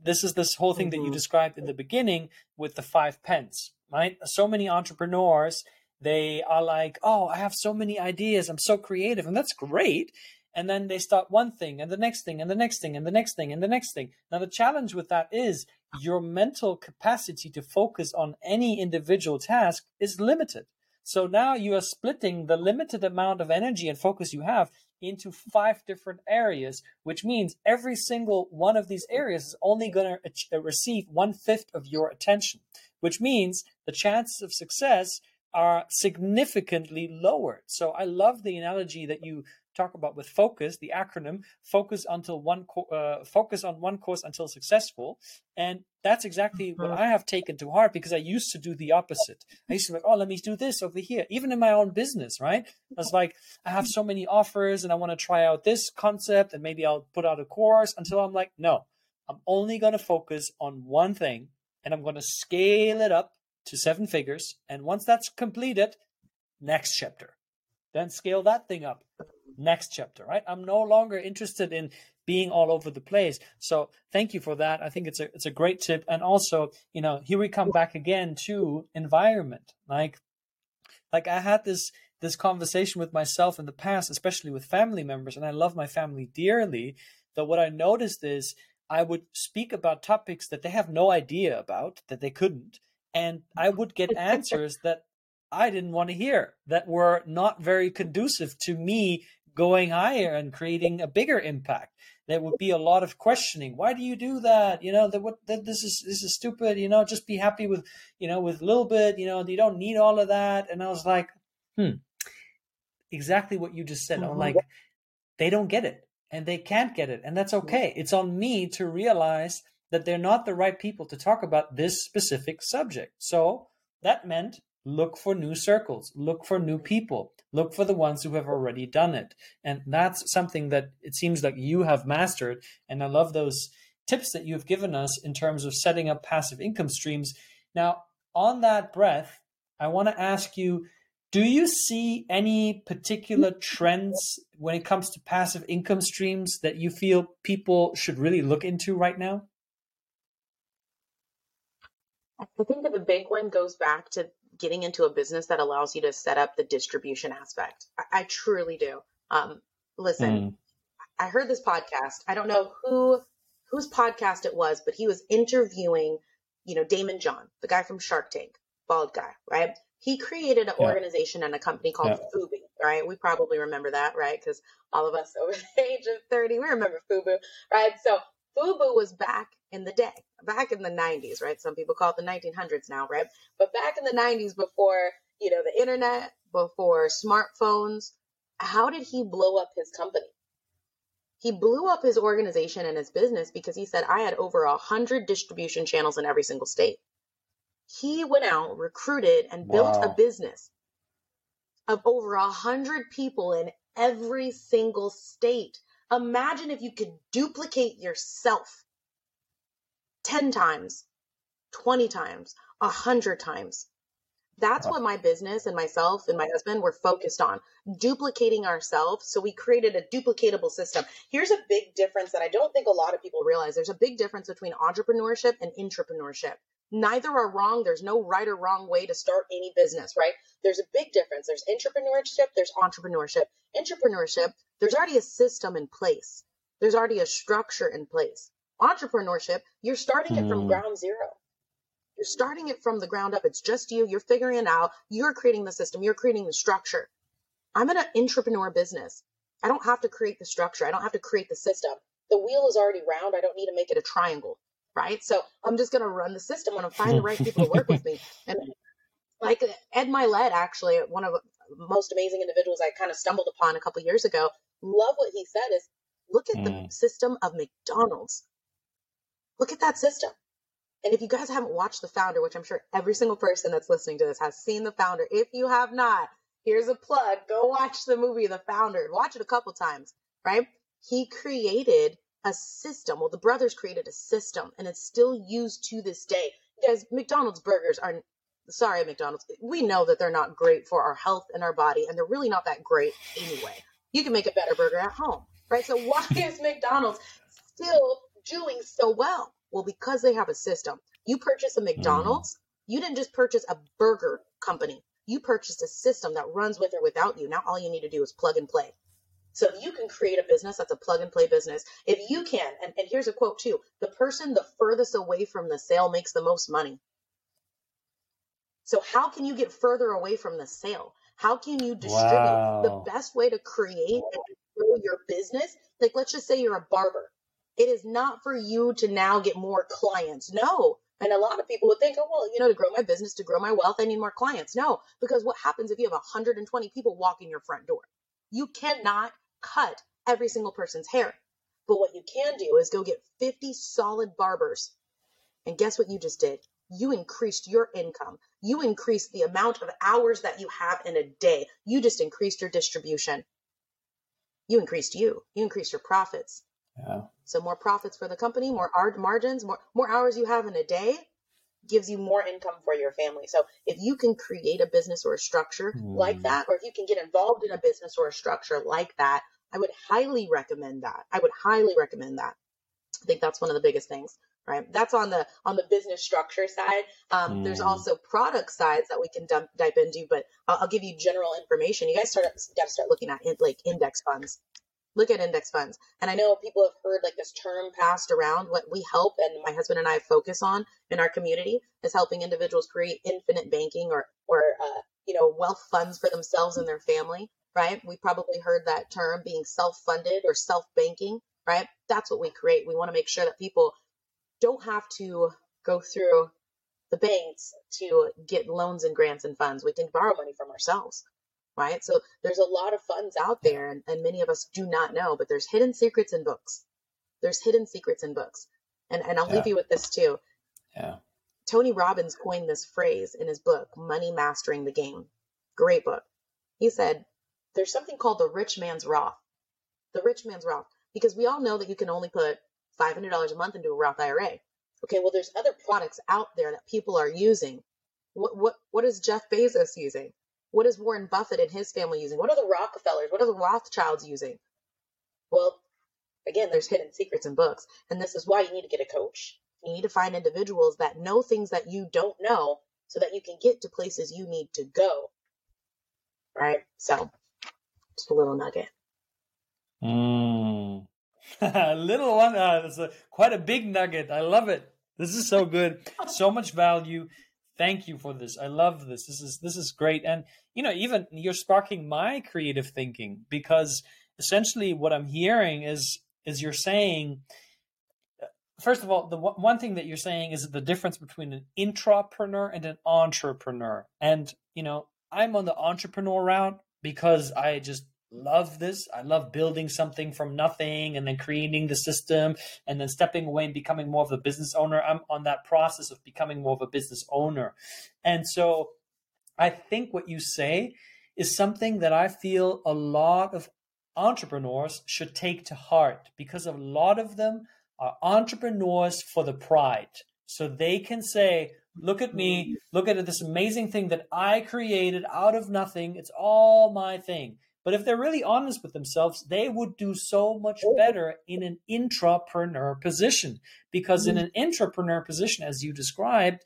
this is this whole thing mm-hmm. that you mm-hmm. described in the beginning with the five pence, right? So many entrepreneurs, they are like, oh, I have so many ideas. I'm so creative. And that's great. And then they start one thing and the next thing and the next thing and the next thing and the next thing. Now, the challenge with that is your mental capacity to focus on any individual task is limited. So now you are splitting the limited amount of energy and focus you have into five different areas, which means every single one of these areas is only going to uh, receive one fifth of your attention, which means the chances of success are significantly lowered. So I love the analogy that you talk about with focus, the acronym focus until one co- uh, focus on one course until successful, and that's exactly what mm-hmm. I have taken to heart because I used to do the opposite. I used to be like, oh, let me do this over here, even in my own business, right? I was like, I have so many offers and I want to try out this concept and maybe I'll put out a course until I'm like, no, I'm only going to focus on one thing and I'm going to scale it up to seven figures. And once that's completed, next chapter. Then scale that thing up next chapter, right? I'm no longer interested in being all over the place. So thank you for that. I think it's a it's a great tip. And also, you know, here we come back again to environment. Like like I had this this conversation with myself in the past, especially with family members, and I love my family dearly. That what I noticed is I would speak about topics that they have no idea about, that they couldn't, and I would get answers that I didn't want to hear, that were not very conducive to me going higher and creating a bigger impact. There would be a lot of questioning. Why do you do that? You know, that what that this is this is stupid. You know, just be happy with you know with a little bit. You know, you don't need all of that. And I was like, hmm, exactly what you just said. I'm like, they don't get it, and they can't get it, and that's okay. It's on me to realize that they're not the right people to talk about this specific subject. So that meant look for new circles, look for new people, look for the ones who have already done it. And that's something that it seems like you have mastered. And I love those tips that you've given us in terms of setting up passive income streams. Now, on that breath, I want to ask you do you see any particular trends when it comes to passive income streams that you feel people should really look into right now? I think that the big one goes back to getting into a business that allows you to set up the distribution aspect. I, I truly do. Um, listen, mm. I heard this podcast. I don't know who whose podcast it was, but he was interviewing, you know, Daymond John, the guy from Shark Tank, bald guy, right? He created an yeah. organization and a company called yeah. Fubu, right? We probably remember that, right? Because all of us over the age of 30, we remember Fubu, right? So Fubu was back in the day, back in the 90s, right? Some people call it the 1900s now, right? But back in the 90s, before, you know, the internet, before smartphones, how did he blow up his company? He blew up his organization and his business because he said, I had over a hundred distribution channels in every single state. He went out, recruited, and built wow. a business of over a hundred people in every single state. Imagine if you could duplicate yourself 10 times, 20 times, 100 times. That's what my business and myself and my husband were focused on duplicating ourselves. So we created a duplicatable system. Here's a big difference that I don't think a lot of people realize. There's a big difference between entrepreneurship and intrapreneurship. Neither are wrong. There's no right or wrong way to start any business, right? There's a big difference. There's entrepreneurship, there's entrepreneurship. Intrapreneurship, there's already a system in place. There's already a structure in place entrepreneurship, you're starting it from mm. ground zero. You're starting it from the ground up. It's just you. You're figuring it out. You're creating the system. You're creating the structure. I'm in an entrepreneur business. I don't have to create the structure. I don't have to create the system. The wheel is already round. I don't need to make it a triangle, right? So I'm just going to run the system and I'm find the right people to work with me. And like Ed Mylett, actually, one of the most amazing individuals I kind of stumbled upon a couple years ago, love what he said is look at mm. the system of McDonald's. Look at that system. And if you guys haven't watched The Founder, which I'm sure every single person that's listening to this has seen The Founder, if you have not, here's a plug. Go watch the movie The Founder. Watch it a couple times, right? He created a system. Well, the brothers created a system and it's still used to this day. Guys, McDonald's burgers are sorry, McDonald's. We know that they're not great for our health and our body, and they're really not that great anyway. You can make a better burger at home, right? So why is McDonald's still doing so well? Well, because they have a system. You purchase a. McDonald's, you didn't just purchase a burger company. You purchased a system that runs with or without you. Now all you need to do is plug and play. So if you can create a business that's a plug and play business, if you can, and, and here's a quote too, the person the furthest away from the sale makes the most money. So how can you get further away from the sale? How can you distribute Wow. the best way to create and grow your business? Like, let's just say you're a barber. It is not for you to now get more clients. No. And a lot of people would think, oh, well, you know, to grow my business, to grow my wealth, I need more clients. No, because what happens if you have 120 people walk in your front door? You cannot cut every single person's hair. But what you can do is go get 50 solid barbers. And guess what you just did? You increased your income. You increased the amount of hours that you have in a day. You just increased your distribution. You increased you. You increased your profits. Yeah. So more profits for the company, more art margins, more more hours you have in a day gives you more income for your family. So if you can create a business or a structure like Mm. that, or if you can get involved in a business or a structure like that, I would highly recommend that. I would highly recommend that. I think that's one of the biggest things, right? That's on the on the business structure side. Um, There's Mm. also product sides that we can dump, dive into, but I'll, I'll give you general information. You guys start got to start looking at in, like index funds. Look at index funds, and I know people have heard like this term passed around. What we help, and my husband and I focus on in our community, is helping individuals create infinite banking or or uh, you know wealth funds for themselves and their family. Right? We probably heard that term being self-funded or self-banking. Right? That's what we create. We want to make sure that people don't have to go through the banks to get loans and grants and funds. We can borrow money from ourselves, right? So there's a lot of funds out there, and, and many of us do not know, but there's hidden secrets in books. There's hidden secrets in books. And, and I'll leave you with this too. Yeah. Tony Robbins coined this phrase in his book, Money Mastering the Game. Great book. He said, There's something called the rich man's Roth. The rich man's Roth. Because we all know that you can only put $500 a month into a Roth IRA. Okay, well, there's other products out there that people are using. What, what, what is Jeff Bezos using? What is Warren Buffett and his family using? What are the Rockefellers? What are the Rothschilds using? Well, again, there's hidden secrets in books. And this is why you need to get a coach. You need to find individuals that know things that you don't know so that you can get to places you need to go. Right? So, just a little nugget. Mm. a little one. Uh, it's a, quite a big nugget. I love it. This is so good. So much value. Thank you for this. I love this. This is this is great. And you know, even you're sparking my creative thinking because essentially what I'm hearing is is you're saying. First of all, the one one thing that you're saying is the difference between an intrapreneur and an entrepreneur. And you know, I'm on the entrepreneur route because I just love this. I love building something from nothing and then creating the system and then stepping away and becoming more of a business owner. I'm on that process of becoming more of a business owner. And so I think what you say is something that I feel a lot of entrepreneurs should take to heart because a lot of them are entrepreneurs for the pride. So they can say, Look at me, mm. look at this amazing thing that I created out of nothing. It's all my thing. But if they're really honest with themselves, they would do so much oh. better in an intrapreneur position. Because in mm. an intrapreneur position, as you described,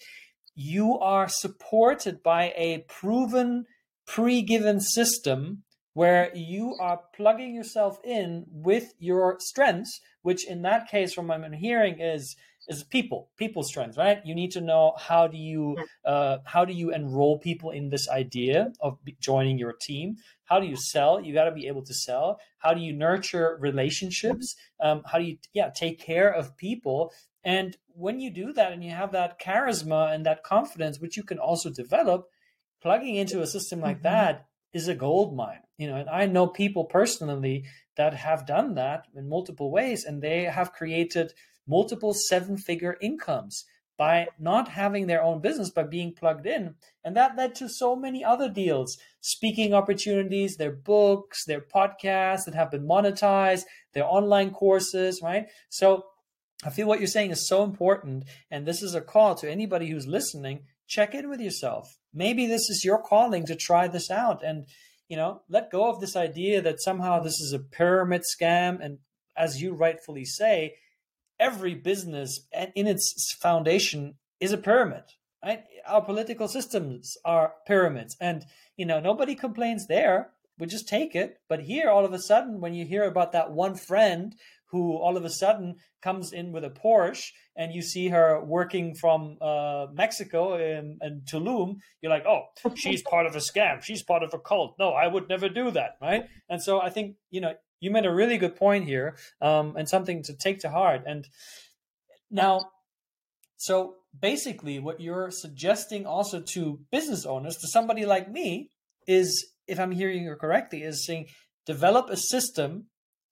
you are supported by a proven, pre given system where you are plugging yourself in with your strengths, which in that case, from what I'm hearing, is is people people strengths right? You need to know how do you uh, how do you enroll people in this idea of joining your team? How do you sell? You got to be able to sell. How do you nurture relationships? Um, how do you yeah take care of people? And when you do that and you have that charisma and that confidence which you can also develop plugging into a system like Mhm. that is a gold mine you know? And i know people personally that have done that in multiple ways and they have created multiple seven figure incomes by not having their own business by being plugged in. And that led to so many other deals speaking opportunities their books their podcasts that have been monetized their online courses right? So i feel what you're saying is so important and this is a call to anybody who's listening check in with yourself. Maybe this is your calling to try this out and you know let go of this idea that somehow this is a pyramid scam and as you rightfully say every business in its foundation is a pyramid right our political systems are pyramids and you know nobody complains there we just take it but here all of a sudden when you hear about that one friend who all of a sudden comes in with a Porsche and you see her working from uh, Mexico in, in Tulum, you're like, oh, she's part of a scam. She's part of a cult. No, I would never do that, right? And so I think, you know, you made a really good point here um, and something to take to heart. And now, so basically, what you're suggesting also to business owners, to somebody like me, is if I'm hearing you correctly, is saying develop a system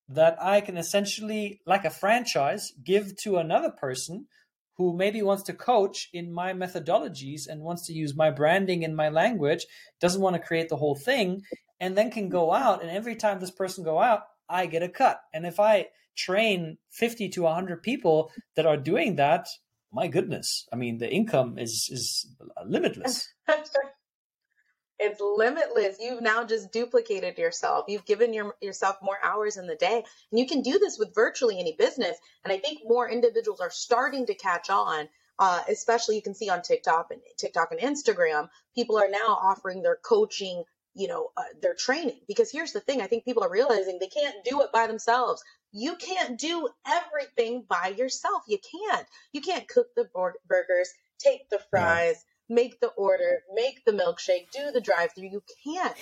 that I can essentially, like a franchise, give to another person who maybe wants to coach in my methodologies and wants to use my branding and my language, doesn't want to create the whole thing, and then can go out. And every time this person go out, I get a cut. And if I train 50 to 100 people that are doing that, my goodness, I mean, the income is is limitless. It's limitless. You've now just duplicated yourself. You've given your, yourself more hours in the day. And you can do this with virtually any business. And I think more individuals are starting to catch on. Uh, especially you can see on TikTok and TikTok and Instagram, people are now offering their coaching, you know, uh, their training. Because here's the thing: I think people are realizing they can't do it by themselves. You can't do everything by yourself. You can't. You can't cook the burgers, take the fries, make the order, make the milkshake, do the drive through. You can't,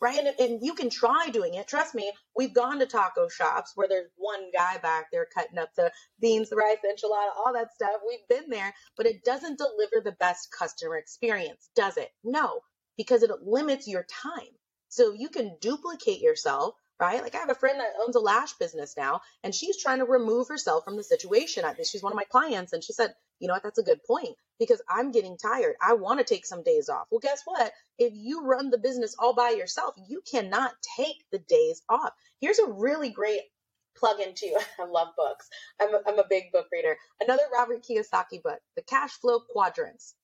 right? And, and, you can try doing it. Trust me, we've gone to taco shops where there's one guy back there cutting up the beans, the rice, the enchilada, all that stuff. We've been there, but it doesn't deliver the best customer experience, does it? No, because it limits your time. So you can duplicate yourself right? Like I have a friend that owns a lash business now, and she's trying to remove herself from the situation. She's one of my clients, and she said, you know what, that's a good point because I'm getting tired. I want to take some days off. Well, guess what? If you run the business all by yourself, you cannot take the days off. Here's a really great plug into I love books. I'm a, I'm a big book reader. Another Robert Kiyosaki book, The Cash Flow Quadrants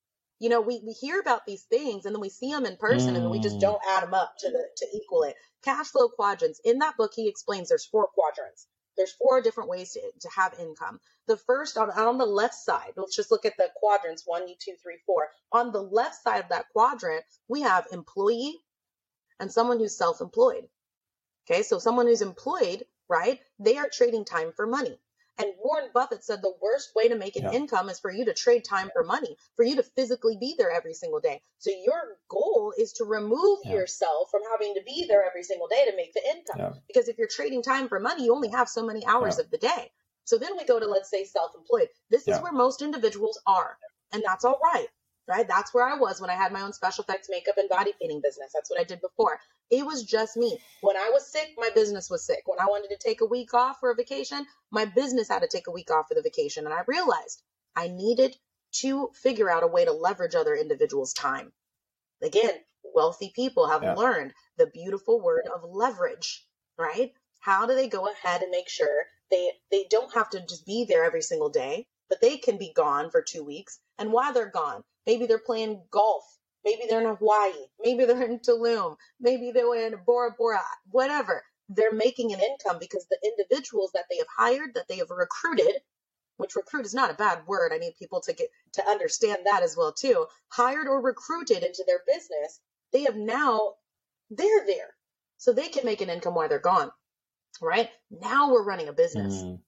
you know, we, we hear about these things and then we see them in person mm. and then we just mm. don't add them up to the, to equal it. Cash flow quadrants. In that book, he explains there's four quadrants. There's four different ways to, to have income. The first on, on the left side, let's just look at the quadrants one, two, three, four. On the left side of that quadrant, we have employee and someone who's self-employed. Okay. So someone who's employed, right? They are trading time for money. And Warren Buffett said the worst way to make an yeah. income is for you to trade time for money, for you to physically be there every single day. So your goal is to remove yeah. yourself from having to be there every single day to make the income. Yeah. Because if you're trading time for money, you only have so many hours of the day. So then we go to, let's say, self employed. This is where most individuals are. And that's all right right? That's where I was when I had my own special effects makeup and body painting business. That's what I did before. It was just me. When I was sick, my business was sick. When I wanted to take a week off for a vacation, my business had to take a week off for the vacation. And I realized I needed to figure out a way to leverage other individuals' time. Again, wealthy people have yeah. learned the beautiful word of leverage, right? How do they go ahead and make sure they they don't have to just be there every single day, but they can be gone for 2 weeks and while they're gone, maybe they're playing golf Maybe they're in Hawaii. Maybe they're in Tulum. Maybe they're in Bora Bora, whatever. They're making an income because the individuals that they have hired, that they have recruited, which recruit is not a bad word. I need people to get to understand that as well too. Hired or recruited into their business, they have now they're there. So they can make an income while they're gone. Right? Now we're running a business. Mm.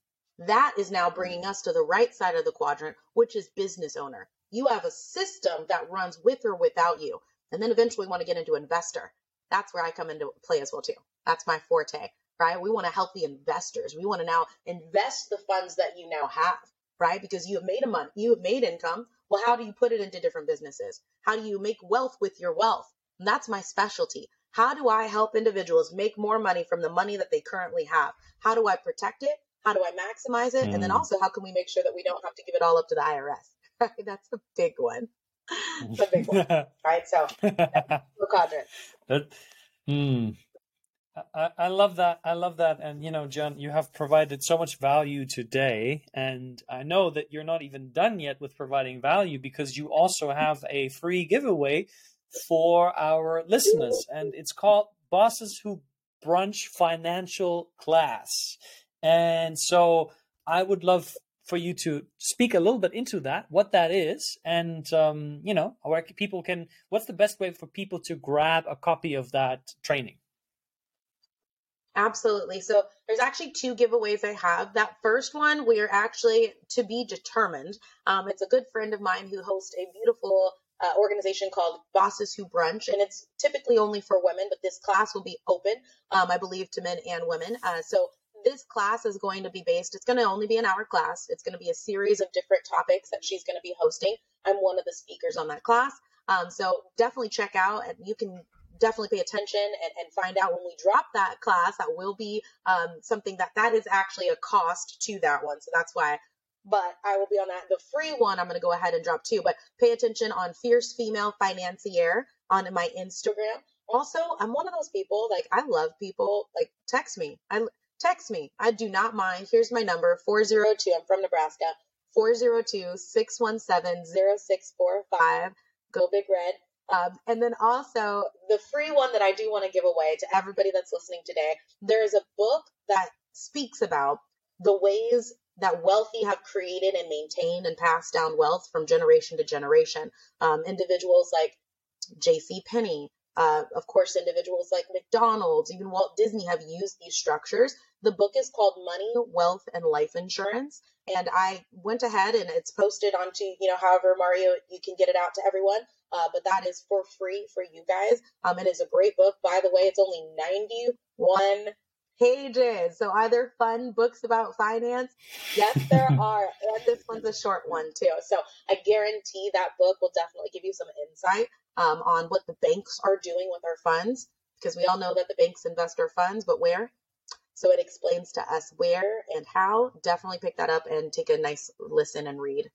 That is now bringing us to the right side of the quadrant, which is business owner. You have a system that runs with or without you. And then eventually want to get into investor. That's where I come into play as well too. That's my forte, right? We want to help the investors. We want to now invest the funds that you now have, right? Because you have made a money, you have made income. Well, how do you put it into different businesses? How do you make wealth with your wealth? And that's my specialty. How do I help individuals make more money from the money that they currently have? How do I protect it? How do I maximize it? Mm. And then mm. also, how can we make sure that we don't have to give it all up to the IRS? That's a big one. a big one. right. So, quadrant. That, hmm. I, I love that. I love that. And, you know, Gian, you have provided so much value today. And I know that you're not even done yet with providing value because you also have a free giveaway for our listeners. And it's called Bosses Who Brunch Financial Class. And so I would love for you to speak a little bit into that, what that is, and um, you know, where people can. What's the best way for people to grab a copy of that training? Absolutely. So there's actually two giveaways I have. That first one, we are actually to be determined. Um, it's a good friend of mine who hosts a beautiful uh, organization called Bosses Who Brunch, and it's typically only for women, but this class will be open, um, I believe, to men and women. Uh, so this class is going to be based, it's going to only be an hour class. It's going to be a series of different topics that she's going to be hosting. I'm one of the speakers on that class. Um, so definitely check out and you can definitely pay attention and, and find out when we drop that class that will be um, something that that is actually a cost to that one so that's why but i will be on that the free one i'm going to go ahead and drop too but pay attention on fierce female financier on my instagram also i'm one of those people like i love people like text me i text me i do not mind here's my number 402 i'm from nebraska 402-617-0645 go big red um, and then also the free one that I do want to give away to everybody that's listening today. There is a book that speaks about the ways that wealthy have created and maintained and passed down wealth from generation to generation. Um, individuals like J.C. Penney, uh, of course, individuals like McDonald's, even Walt Disney have used these structures. The book is called Money, Wealth, and Life Insurance. And I went ahead and it's posted onto, you know, however, Mario, you can get it out to everyone. Uh, but that is for free for you guys. Um, it is a great book. By the way, it's only 91 pages. So are there fun books about finance? Yes, there are. and this one's a short one too. So I guarantee that book will definitely give you some insight um, on what the banks are doing with our funds because we all know that the banks invest our funds, but where? So it explains to us where and how. Definitely pick that up and take a nice listen and read.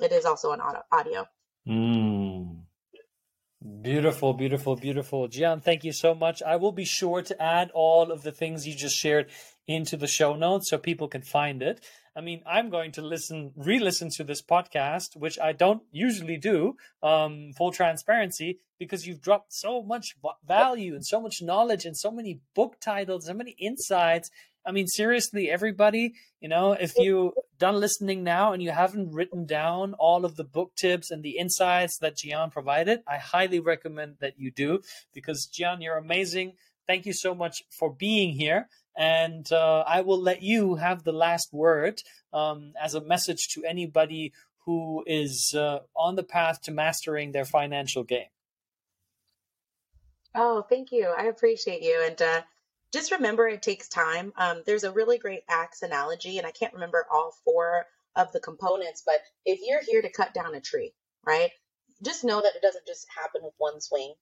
It is also on audio. Mm. Beautiful, beautiful, beautiful. Gian, thank you so much. I will be sure to add all of the things you just shared into the show notes so people can find it. I mean, I'm going to listen, re-listen to this podcast, which I don't usually do, um, full transparency, because you've dropped so much value and so much knowledge and so many book titles, so many insights. I mean, seriously, everybody, you know, if you done listening now and you haven't written down all of the book tips and the insights that Gian provided, I highly recommend that you do because Gian, you're amazing. Thank you so much for being here. And uh, I will let you have the last word um, as a message to anybody who is uh, on the path to mastering their financial game. Oh, thank you. I appreciate you. And uh, just remember it takes time. Um, there's a really great axe analogy, and I can't remember all four of the components, but if you're here to cut down a tree, right, just know that it doesn't just happen with one swing.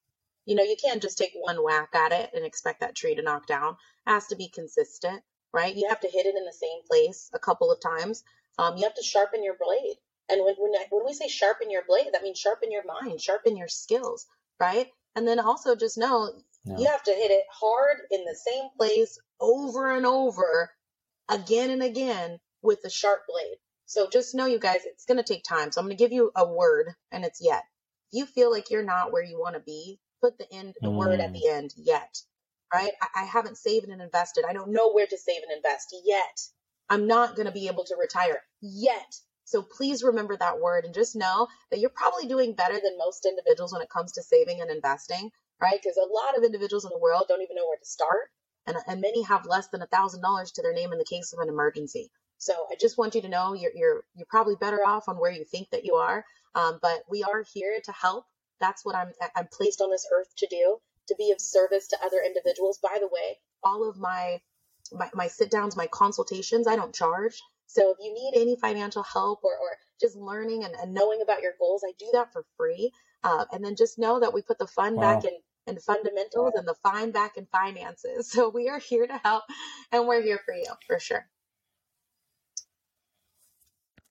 You know, you can't just take one whack at it and expect that tree to knock down. It has to be consistent, right? You have to hit it in the same place a couple of times. Um, you have to sharpen your blade. And when, when, when we say sharpen your blade, that means sharpen your mind, sharpen your skills, right? And then also just know you have to hit it hard in the same place over and over again and again with a sharp blade. So just know, you guys, it's going to take time. So I'm going to give you a word, and it's yet. If you feel like you're not where you want to be, put the end, the mm. word at the mm. end, yet. Right? I, I haven't saved and invested. I don't know where to save and invest yet. I'm not going to be able to retire yet. So please remember that word and just know that you're probably doing better than most individuals when it comes to saving and investing, right? Because a lot of individuals in the world don't even know where to start. And, and many have less than a thousand dollars to their name in the case of an emergency. So I just want you to know you're, you're, you're probably better off on where you think that you are. Um, but we are here to help that's what I'm I'm placed on this earth to do, to be of service to other individuals. By the way, all of my my, my sit downs, my consultations, I don't charge. So if you need any financial help or, or just learning and, and knowing about your goals, I do that for free. Uh, and then just know that we put the fun wow. back in in fundamentals and the fine back in finances. So we are here to help and we're here for you for sure.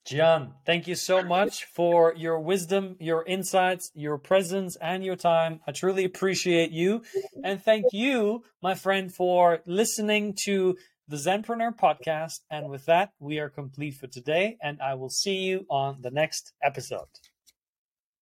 Gian, thank you so much for your wisdom, your insights, your presence, and your time. I truly appreciate you. And thank you, my friend, for listening to the Zenpreneur podcast. And with that, we are complete for today, and I will see you on the next episode.